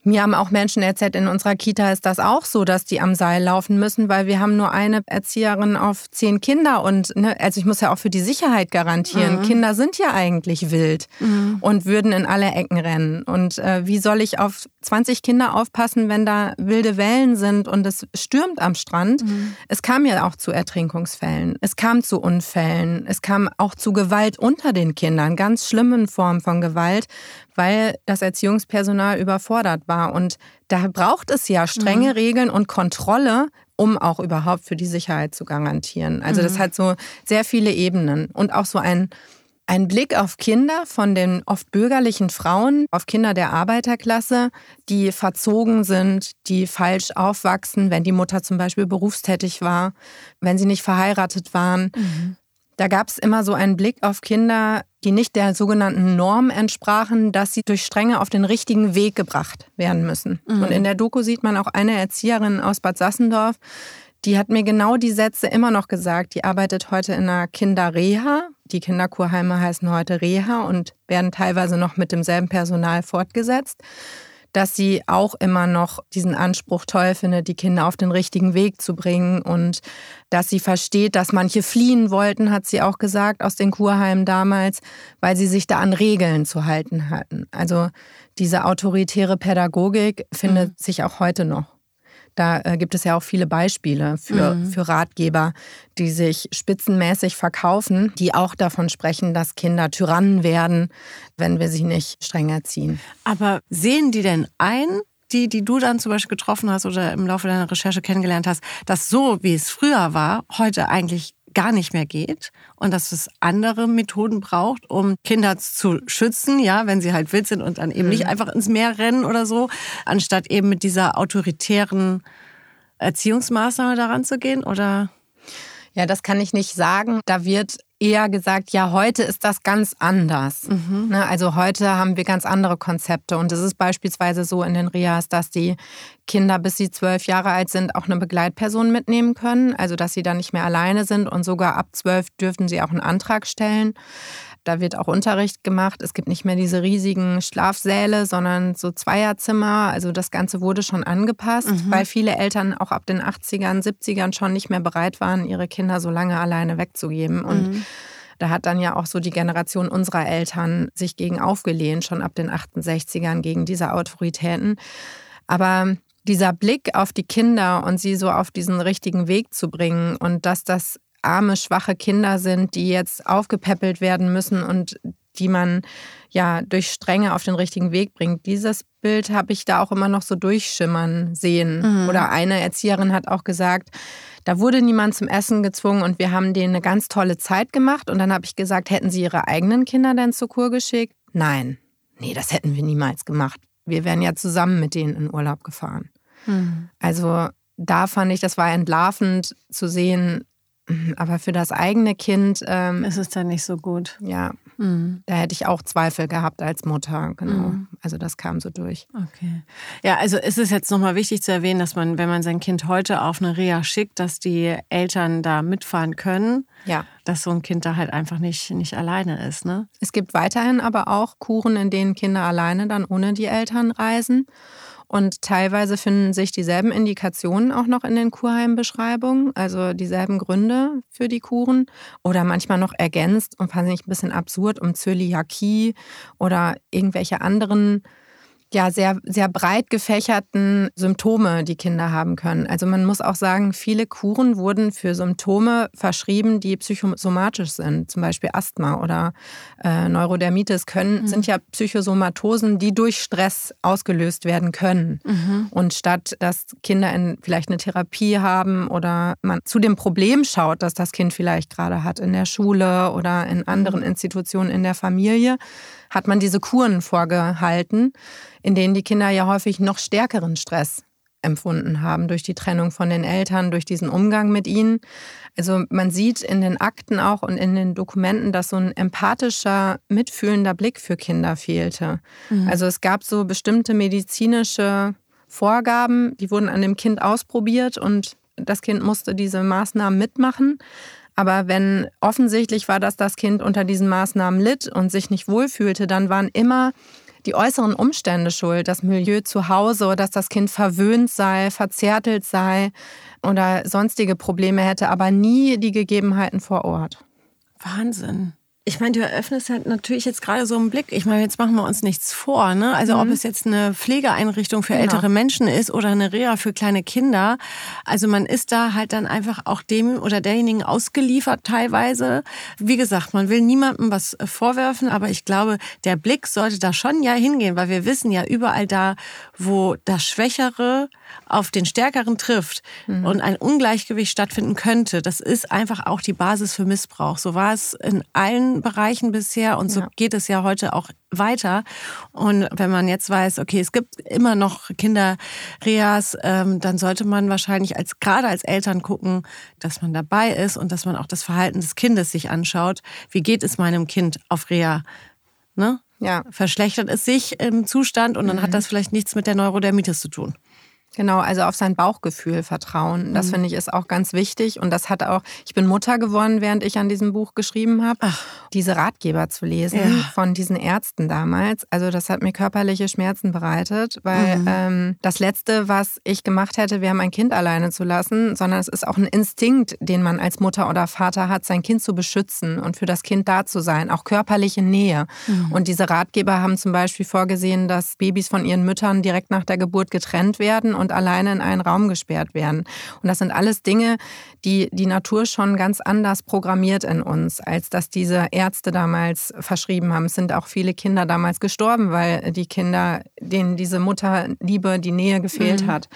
mir haben auch Menschen erzählt, in unserer Kita ist das auch so, dass die am Seil laufen müssen, weil wir haben nur eine Erzieherin auf zehn Kinder und ne, also ich muss ja auch für die Sicherheit garantieren. Mhm. Kinder sind ja eigentlich wild mhm. und würden in alle Ecken rennen. Und äh, wie soll ich auf 20 Kinder aufpassen, wenn da wilde Wellen sind und es stürmt am Strand? Mhm. Es kam ja auch zu Ertrinkungsfällen, es kam zu Unfällen, es kam auch zu Gewalt unter den Kindern, ganz schlimmen Formen von Gewalt, weil das Erziehungspersonal überfordert war. Und da braucht es ja strenge mhm. Regeln und Kontrolle, um auch überhaupt für die Sicherheit zu garantieren. Also mhm. das hat so sehr viele Ebenen und auch so ein ein Blick auf Kinder von den oft bürgerlichen Frauen, auf Kinder der Arbeiterklasse, die verzogen sind, die falsch aufwachsen, wenn die Mutter zum Beispiel berufstätig war, wenn sie nicht verheiratet waren. Mhm. Da gab es immer so einen Blick auf Kinder, die nicht der sogenannten Norm entsprachen, dass sie durch Strenge auf den richtigen Weg gebracht werden müssen. Mhm. Und in der Doku sieht man auch eine Erzieherin aus Bad Sassendorf, die hat mir genau die Sätze immer noch gesagt. Die arbeitet heute in einer Kinderreha. Die Kinderkurheime heißen heute Reha und werden teilweise noch mit demselben Personal fortgesetzt dass sie auch immer noch diesen Anspruch toll findet, die Kinder auf den richtigen Weg zu bringen und dass sie versteht, dass manche fliehen wollten, hat sie auch gesagt, aus den Kurheimen damals, weil sie sich da an Regeln zu halten hatten. Also diese autoritäre Pädagogik findet mhm. sich auch heute noch. Da äh, gibt es ja auch viele Beispiele für, mhm. für Ratgeber, die sich spitzenmäßig verkaufen, die auch davon sprechen, dass Kinder Tyrannen werden, wenn wir sie nicht streng erziehen. Aber sehen die denn ein, die, die du dann zum Beispiel getroffen hast oder im Laufe deiner Recherche kennengelernt hast, dass so, wie es früher war, heute eigentlich gar nicht mehr geht und dass es andere Methoden braucht, um Kinder zu schützen, ja, wenn sie halt wild sind und dann eben mhm. nicht einfach ins Meer rennen oder so, anstatt eben mit dieser autoritären Erziehungsmaßnahme daran zu gehen oder? Ja, das kann ich nicht sagen. Da wird eher gesagt, ja, heute ist das ganz anders. Mhm. Ne, also heute haben wir ganz andere Konzepte. Und es ist beispielsweise so in den Rias, dass die Kinder, bis sie zwölf Jahre alt sind, auch eine Begleitperson mitnehmen können. Also dass sie dann nicht mehr alleine sind und sogar ab zwölf dürfen sie auch einen Antrag stellen. Da wird auch Unterricht gemacht. Es gibt nicht mehr diese riesigen Schlafsäle, sondern so Zweierzimmer. Also das Ganze wurde schon angepasst, mhm. weil viele Eltern auch ab den 80ern, 70ern schon nicht mehr bereit waren, ihre Kinder so lange alleine wegzugeben. Und mhm. da hat dann ja auch so die Generation unserer Eltern sich gegen aufgelehnt, schon ab den 68ern gegen diese Autoritäten. Aber dieser Blick auf die Kinder und sie so auf diesen richtigen Weg zu bringen und dass das arme, schwache Kinder sind, die jetzt aufgepäppelt werden müssen und die man ja durch Strenge auf den richtigen Weg bringt. Dieses Bild habe ich da auch immer noch so durchschimmern sehen. Mhm. Oder eine Erzieherin hat auch gesagt, da wurde niemand zum Essen gezwungen und wir haben denen eine ganz tolle Zeit gemacht. Und dann habe ich gesagt, hätten sie ihre eigenen Kinder denn zur Kur geschickt? Nein, nee, das hätten wir niemals gemacht. Wir wären ja zusammen mit denen in Urlaub gefahren. Mhm. Also da fand ich, das war entlarvend zu sehen, aber für das eigene Kind ähm, ist es dann nicht so gut. Ja, mhm. da hätte ich auch Zweifel gehabt als Mutter. Genau. Mhm. Also das kam so durch. Okay. Ja, also ist es jetzt nochmal wichtig zu erwähnen, dass man, wenn man sein Kind heute auf eine Reha schickt, dass die Eltern da mitfahren können. Ja. Dass so ein Kind da halt einfach nicht, nicht alleine ist. Ne? Es gibt weiterhin aber auch Kuren, in denen Kinder alleine dann ohne die Eltern reisen. Und teilweise finden sich dieselben Indikationen auch noch in den Kurheimbeschreibungen, also dieselben Gründe für die Kuren oder manchmal noch ergänzt und fand ich ein bisschen absurd um Zöliakie oder irgendwelche anderen ja sehr, sehr breit gefächerten Symptome, die Kinder haben können. Also man muss auch sagen, viele Kuren wurden für Symptome verschrieben, die psychosomatisch sind, zum Beispiel Asthma oder äh, Neurodermitis können, mhm. sind ja Psychosomatosen, die durch Stress ausgelöst werden können. Mhm. Und statt dass Kinder in, vielleicht eine Therapie haben oder man zu dem Problem schaut, das das Kind vielleicht gerade hat in der Schule oder in anderen mhm. Institutionen in der Familie, hat man diese Kuren vorgehalten, in denen die Kinder ja häufig noch stärkeren Stress empfunden haben durch die Trennung von den Eltern, durch diesen Umgang mit ihnen. Also man sieht in den Akten auch und in den Dokumenten, dass so ein empathischer, mitfühlender Blick für Kinder fehlte. Mhm. Also es gab so bestimmte medizinische Vorgaben, die wurden an dem Kind ausprobiert und das Kind musste diese Maßnahmen mitmachen. Aber wenn offensichtlich war, dass das Kind unter diesen Maßnahmen litt und sich nicht wohlfühlte, dann waren immer die äußeren Umstände schuld, das Milieu zu Hause, dass das Kind verwöhnt sei, verzärtelt sei oder sonstige Probleme hätte, aber nie die Gegebenheiten vor Ort. Wahnsinn. Ich meine, du eröffnest halt natürlich jetzt gerade so einen Blick. Ich meine, jetzt machen wir uns nichts vor. Ne? Also mhm. ob es jetzt eine Pflegeeinrichtung für genau. ältere Menschen ist oder eine Reha für kleine Kinder. Also man ist da halt dann einfach auch dem oder derjenigen ausgeliefert teilweise. Wie gesagt, man will niemandem was vorwerfen, aber ich glaube, der Blick sollte da schon ja hingehen, weil wir wissen ja überall da, wo das Schwächere auf den Stärkeren trifft mhm. und ein Ungleichgewicht stattfinden könnte, das ist einfach auch die Basis für Missbrauch. So war es in allen Bereichen bisher und so ja. geht es ja heute auch weiter. Und wenn man jetzt weiß, okay, es gibt immer noch Kinderreas, ähm, dann sollte man wahrscheinlich als gerade als Eltern gucken, dass man dabei ist und dass man auch das Verhalten des Kindes sich anschaut. Wie geht es meinem Kind auf Reha? Ne? Ja. Verschlechtert es sich im Zustand und dann mhm. hat das vielleicht nichts mit der Neurodermitis zu tun. Genau, also auf sein Bauchgefühl vertrauen. Das mhm. finde ich ist auch ganz wichtig. Und das hat auch, ich bin Mutter geworden, während ich an diesem Buch geschrieben habe, diese Ratgeber zu lesen ja. von diesen Ärzten damals. Also das hat mir körperliche Schmerzen bereitet, weil mhm. ähm, das Letzte, was ich gemacht hätte, wäre mein Kind alleine zu lassen, sondern es ist auch ein Instinkt, den man als Mutter oder Vater hat, sein Kind zu beschützen und für das Kind da zu sein, auch körperliche Nähe. Mhm. Und diese Ratgeber haben zum Beispiel vorgesehen, dass Babys von ihren Müttern direkt nach der Geburt getrennt werden und alleine in einen Raum gesperrt werden. Und das sind alles Dinge, die die Natur schon ganz anders programmiert in uns, als dass diese Ärzte damals verschrieben haben. Es sind auch viele Kinder damals gestorben, weil die Kinder, denen diese Mutterliebe, die Nähe gefehlt mhm. hat.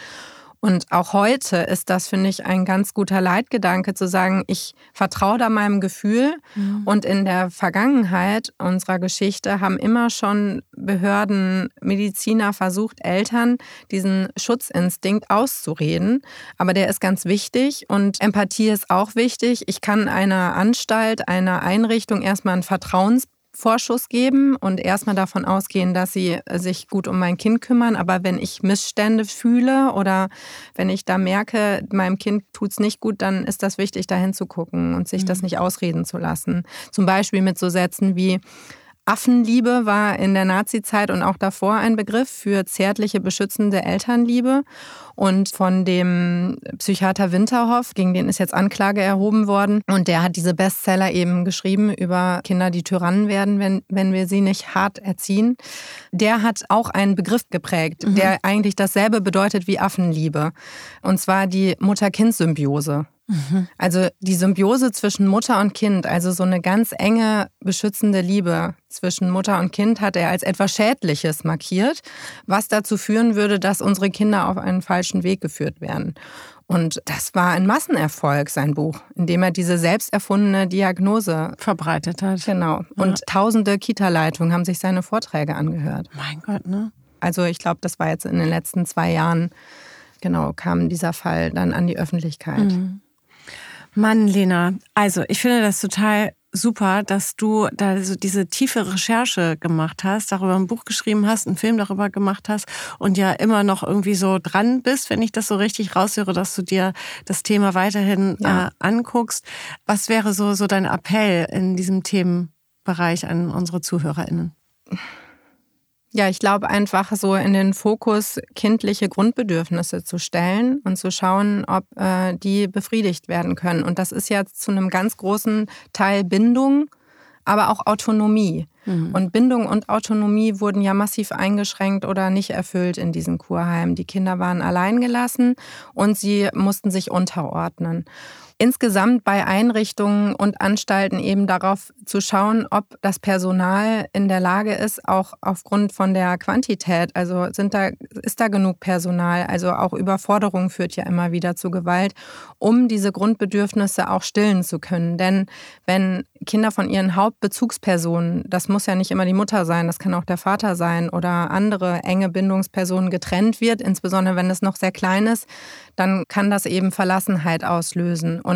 Und auch heute ist das, finde ich, ein ganz guter Leitgedanke zu sagen, ich vertraue da meinem Gefühl. Mhm. Und in der Vergangenheit unserer Geschichte haben immer schon Behörden, Mediziner versucht, Eltern diesen Schutzinstinkt auszureden. Aber der ist ganz wichtig und Empathie ist auch wichtig. Ich kann einer Anstalt, einer Einrichtung erstmal ein Vertrauens Vorschuss geben und erstmal davon ausgehen, dass sie sich gut um mein Kind kümmern. Aber wenn ich Missstände fühle oder wenn ich da merke, meinem Kind tut es nicht gut, dann ist das wichtig, da hinzugucken und sich mhm. das nicht ausreden zu lassen. Zum Beispiel mit so Sätzen wie, Affenliebe war in der Nazizeit und auch davor ein Begriff für zärtliche, beschützende Elternliebe. Und von dem Psychiater Winterhoff, gegen den ist jetzt Anklage erhoben worden. Und der hat diese Bestseller eben geschrieben über Kinder, die Tyrannen werden, wenn, wenn wir sie nicht hart erziehen. Der hat auch einen Begriff geprägt, mhm. der eigentlich dasselbe bedeutet wie Affenliebe. Und zwar die Mutter-Kind-Symbiose. Mhm. Also die Symbiose zwischen Mutter und Kind, also so eine ganz enge, beschützende Liebe zwischen Mutter und Kind hat er als etwas Schädliches markiert, was dazu führen würde, dass unsere Kinder auf einen falschen Weg geführt werden. Und das war ein Massenerfolg, sein Buch, in dem er diese selbst erfundene Diagnose verbreitet hat. Genau. Und ja. tausende Kita-Leitungen haben sich seine Vorträge angehört. Mein Gott, ne? Also ich glaube, das war jetzt in den letzten zwei Jahren, genau, kam dieser Fall dann an die Öffentlichkeit. Mhm. Mann, Lena, also ich finde das total super, dass du da so diese tiefe Recherche gemacht hast, darüber ein Buch geschrieben hast, einen Film darüber gemacht hast und ja immer noch irgendwie so dran bist, wenn ich das so richtig raushöre, dass du dir das Thema weiterhin ja. äh, anguckst. Was wäre so, so dein Appell in diesem Themenbereich an unsere ZuhörerInnen? Ja, ich glaube einfach so in den Fokus kindliche Grundbedürfnisse zu stellen und zu schauen, ob äh, die befriedigt werden können. Und das ist ja zu einem ganz großen Teil Bindung, aber auch Autonomie. Mhm. Und Bindung und Autonomie wurden ja massiv eingeschränkt oder nicht erfüllt in diesen Kurheimen. Die Kinder waren alleingelassen und sie mussten sich unterordnen insgesamt bei Einrichtungen und Anstalten eben darauf zu schauen, ob das Personal in der Lage ist, auch aufgrund von der Quantität, also sind da, ist da genug Personal, also auch Überforderung führt ja immer wieder zu Gewalt, um diese Grundbedürfnisse auch stillen zu können. Denn wenn Kinder von ihren Hauptbezugspersonen, das muss ja nicht immer die Mutter sein, das kann auch der Vater sein oder andere enge Bindungspersonen getrennt wird, insbesondere wenn es noch sehr klein ist, dann kann das eben Verlassenheit auslösen. Und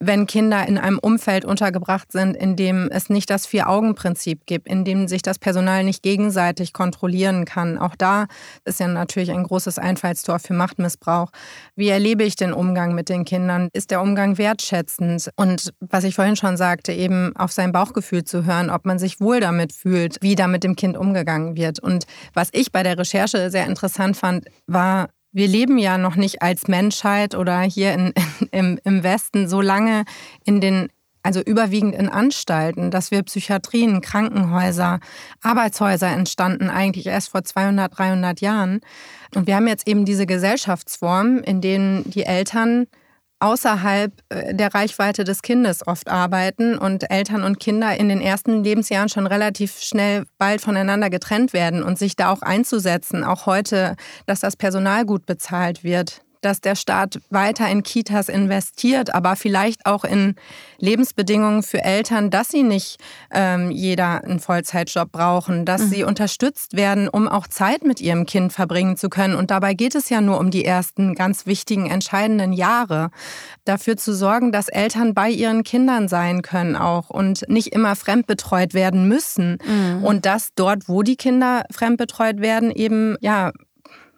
wenn Kinder in einem Umfeld untergebracht sind, in dem es nicht das Vier-Augen-Prinzip gibt, in dem sich das Personal nicht gegenseitig kontrollieren kann. Auch da ist ja natürlich ein großes Einfallstor für Machtmissbrauch. Wie erlebe ich den Umgang mit den Kindern? Ist der Umgang wertschätzend? Und was ich vorhin schon sagte, eben auf sein Bauchgefühl zu hören, ob man sich wohl damit fühlt, wie da mit dem Kind umgegangen wird. Und was ich bei der Recherche sehr interessant fand, war, wir leben ja noch nicht als Menschheit oder hier in, in, *laughs* im, im Westen so lange in den also überwiegend in Anstalten, dass wir Psychiatrien, Krankenhäuser, Arbeitshäuser entstanden, eigentlich erst vor 200, 300 Jahren. Und wir haben jetzt eben diese Gesellschaftsform, in denen die Eltern außerhalb äh, der Reichweite des Kindes oft arbeiten und Eltern und Kinder in den ersten Lebensjahren schon relativ schnell bald voneinander getrennt werden und sich da auch einzusetzen, auch heute, dass das Personal gut bezahlt wird, dass der Staat weiter in Kitas investiert, aber vielleicht auch in Lebensbedingungen für Eltern, dass sie nicht ähm, jeder einen Vollzeitjob brauchen, dass mhm. sie unterstützt werden, um auch Zeit mit ihrem Kind verbringen zu können. Und dabei geht es ja nur um die ersten ganz wichtigen, entscheidenden Jahre. Dafür zu sorgen, dass Eltern bei ihren Kindern sein können auch und nicht immer fremdbetreut werden müssen. Mhm. Und dass dort, wo die Kinder fremdbetreut werden, eben ja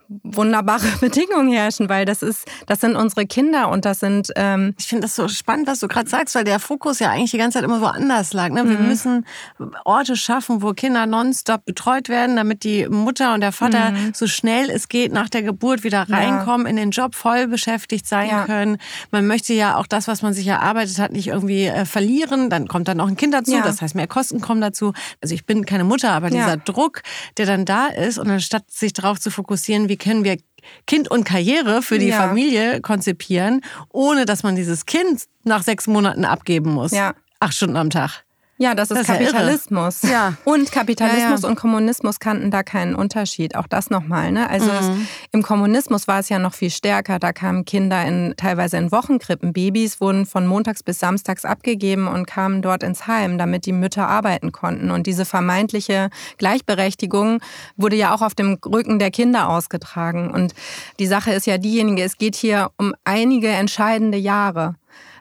wunderbare *laughs* Bedingungen herrschen, weil das ist, das sind unsere Kinder und das sind. Ähm ich finde das so spannend, was du gerade sagst, weil der Fokus ja eigentlich die ganze Zeit immer woanders lag. Ne? Wir mhm. müssen Orte schaffen, wo Kinder nonstop betreut werden, damit die Mutter und der Vater mhm. so schnell es geht nach der Geburt wieder reinkommen, ja. in den Job voll beschäftigt sein ja. können. Man möchte ja auch das, was man sich erarbeitet hat, nicht irgendwie äh, verlieren. Dann kommt dann noch ein Kind dazu, ja. das heißt mehr Kosten kommen dazu. Also ich bin keine Mutter, aber dieser Druck, der dann da ist und anstatt sich darauf zu fokussieren, wie können wir Kind und Karriere für die ja. Familie konzipieren, ohne dass man dieses Kind nach sechs Monaten abgeben muss. Ja. Acht Stunden am Tag. Ja, das ist das Kapitalismus. Ja, ja, Und Kapitalismus ja. und Kommunismus kannten da keinen Unterschied. Auch das nochmal. Ne? Also mhm. es, im Kommunismus war es ja noch viel stärker. Da kamen Kinder in, teilweise in Wochenkrippen. Babys wurden von montags bis samstags abgegeben und kamen dort ins Heim, damit die Mütter arbeiten konnten. Und diese vermeintliche Gleichberechtigung wurde ja auch auf dem Rücken der Kinder ausgetragen. Und die Sache ist ja diejenige, es geht hier um einige entscheidende Jahre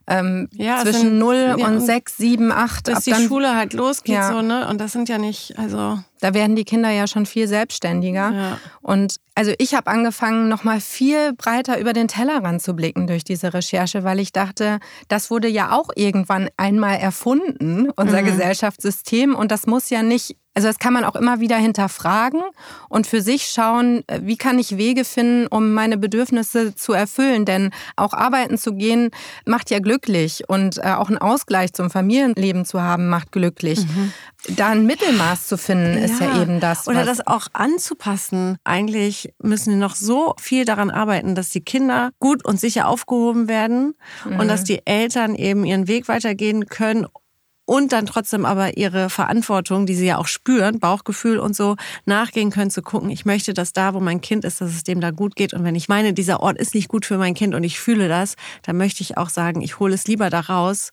ähm, ja, zwischen sind, 0 ja, und 6, 7, 8. Bis die dann, Schule halt losgeht, ja. so, ne? Und das sind ja nicht, also. Da werden die Kinder ja schon viel selbstständiger. Ja. Und also ich habe angefangen, nochmal viel breiter über den Tellerrand zu blicken durch diese Recherche, weil ich dachte, das wurde ja auch irgendwann einmal erfunden, unser mhm. Gesellschaftssystem. Und das muss ja nicht also das kann man auch immer wieder hinterfragen und für sich schauen, äh, wie kann ich Wege finden, um meine Bedürfnisse zu erfüllen. Denn auch arbeiten zu gehen macht ja glücklich und äh, auch einen Ausgleich zum Familienleben zu haben macht glücklich. Mhm. Da ein Mittelmaß zu finden, ja. ist ja eben das. Oder das auch anzupassen. Eigentlich müssen wir noch so viel daran arbeiten, dass die Kinder gut und sicher aufgehoben werden mhm. und dass die Eltern eben ihren Weg weitergehen können und dann trotzdem aber ihre Verantwortung, die sie ja auch spüren, Bauchgefühl und so, nachgehen können, zu gucken, ich möchte, dass da, wo mein Kind ist, dass es dem da gut geht. Und wenn ich meine, dieser Ort ist nicht gut für mein Kind und ich fühle das, dann möchte ich auch sagen, ich hole es lieber da raus,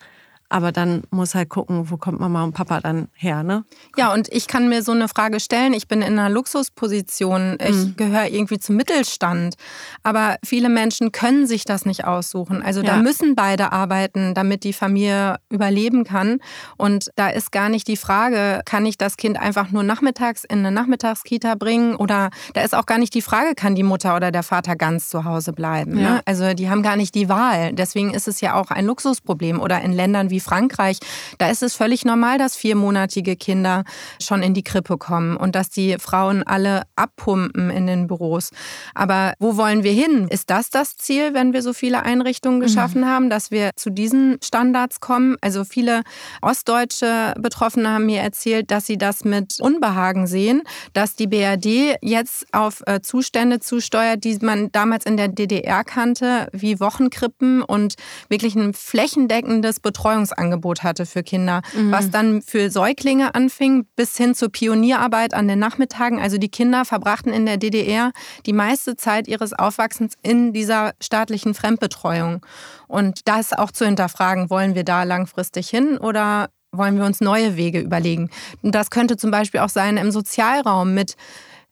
Aber dann muss halt gucken, wo kommt Mama und Papa dann her, ne? Ja, und ich kann mir so eine Frage stellen. Ich bin in einer Luxusposition. Ich mhm. gehöre irgendwie zum Mittelstand. Aber viele Menschen können sich das nicht aussuchen. Also da müssen beide arbeiten, damit die Familie überleben kann. Und da ist gar nicht die Frage, kann ich das Kind einfach nur nachmittags in eine Nachmittagskita bringen? Oder da ist auch gar nicht die Frage, kann die Mutter oder der Vater ganz zu Hause bleiben? Ne? Ja. Ne? Also die haben gar nicht die Wahl. Deswegen ist es ja auch ein Luxusproblem. Oder in Ländern wie Frankreich, da ist es völlig normal, dass viermonatige Kinder schon in die Krippe kommen und dass die Frauen alle abpumpen in den Büros. Aber wo wollen wir hin? Ist das das Ziel, wenn wir so viele Einrichtungen mhm. geschaffen mhm. haben, dass wir zu diesen Standards kommen? Also viele ostdeutsche Betroffene haben mir erzählt, dass sie das mit Unbehagen sehen, dass die BRD jetzt auf äh, Zustände zusteuert, die man damals in der DDR kannte, wie Wochenkrippen und wirklich ein flächendeckendes Betreuungsangebot hatte für Kinder, mhm. was dann für Säuglinge anfing bis hin zur Pionierarbeit an den Nachmittagen. Also die Kinder verbrachten in der DDR die meiste Zeit ihres Aufwachsens in dieser staatlichen Fremdbetreuung. Und das auch zu hinterfragen, wollen wir da langfristig hin oder wollen wir uns neue Wege überlegen? Und das könnte zum Beispiel auch sein im Sozialraum mit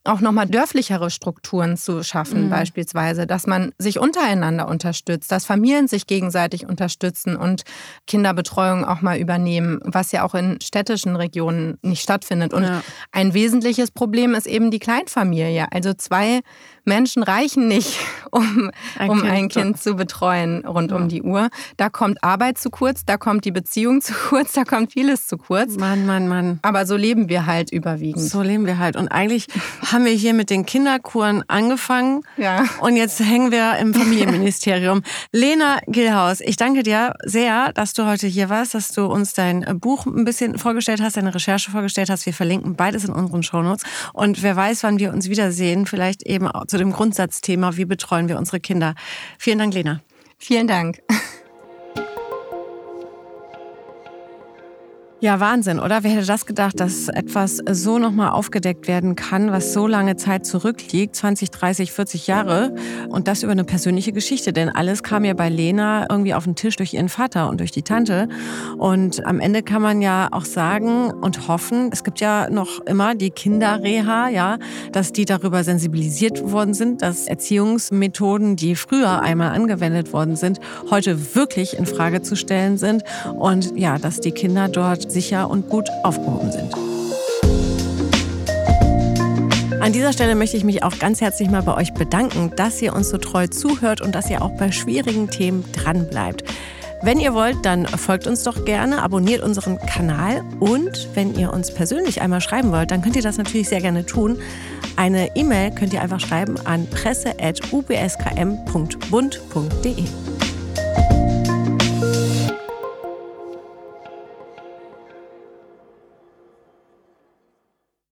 auch nochmal dörflichere Strukturen zu schaffen, mhm. beispielsweise, dass man sich untereinander unterstützt, dass Familien sich gegenseitig unterstützen und Kinderbetreuung auch mal übernehmen, was ja auch in städtischen Regionen nicht stattfindet. Und ja. ein wesentliches Problem ist eben die Kleinfamilie. Also zwei Menschen reichen nicht, *laughs* um ein, um kind, ein kind zu betreuen rund ja. um die Uhr. Da kommt Arbeit zu kurz, da kommt die Beziehung *laughs* zu kurz, da kommt vieles zu kurz. Mann, Mann, Mann. Aber so leben wir halt überwiegend. So leben wir halt. Und eigentlich haben wir hier mit den Kinderkuren angefangen. Ja. Und jetzt hängen wir im Familienministerium. *laughs* Lena Gilhaus, ich danke dir sehr, dass du heute hier warst, dass du uns dein Buch ein bisschen vorgestellt hast, deine Recherche vorgestellt hast. Wir verlinken beides in unseren Shownotes. Und wer weiß, wann wir uns wiedersehen, vielleicht eben zu dem Grundsatzthema, wie betreuen wir unsere Kinder. Vielen Dank, Lena. Vielen Dank. Ja, Wahnsinn, oder? Wer hätte das gedacht, dass etwas so nochmal aufgedeckt werden kann, was so lange Zeit zurückliegt, 20, 30, 40 Jahre? Und das über eine persönliche Geschichte, denn alles kam ja bei Lena irgendwie auf den Tisch durch ihren Vater und durch die Tante. Und am Ende kann man ja auch sagen und hoffen, es gibt ja noch immer die Kinderreha, ja, dass die darüber sensibilisiert worden sind, dass Erziehungsmethoden, die früher einmal angewendet worden sind, heute wirklich in Frage zu stellen sind. Und ja, dass die Kinder dort sicher und gut aufgehoben sind. An dieser Stelle möchte ich mich auch ganz herzlich mal bei euch bedanken, dass ihr uns so treu zuhört und dass ihr auch bei schwierigen Themen dranbleibt. Wenn ihr wollt, dann folgt uns doch gerne, abonniert unseren Kanal und wenn ihr uns persönlich einmal schreiben wollt, dann könnt ihr das natürlich sehr gerne tun. Eine E-Mail könnt ihr einfach schreiben an presse.ubskm.bund.de.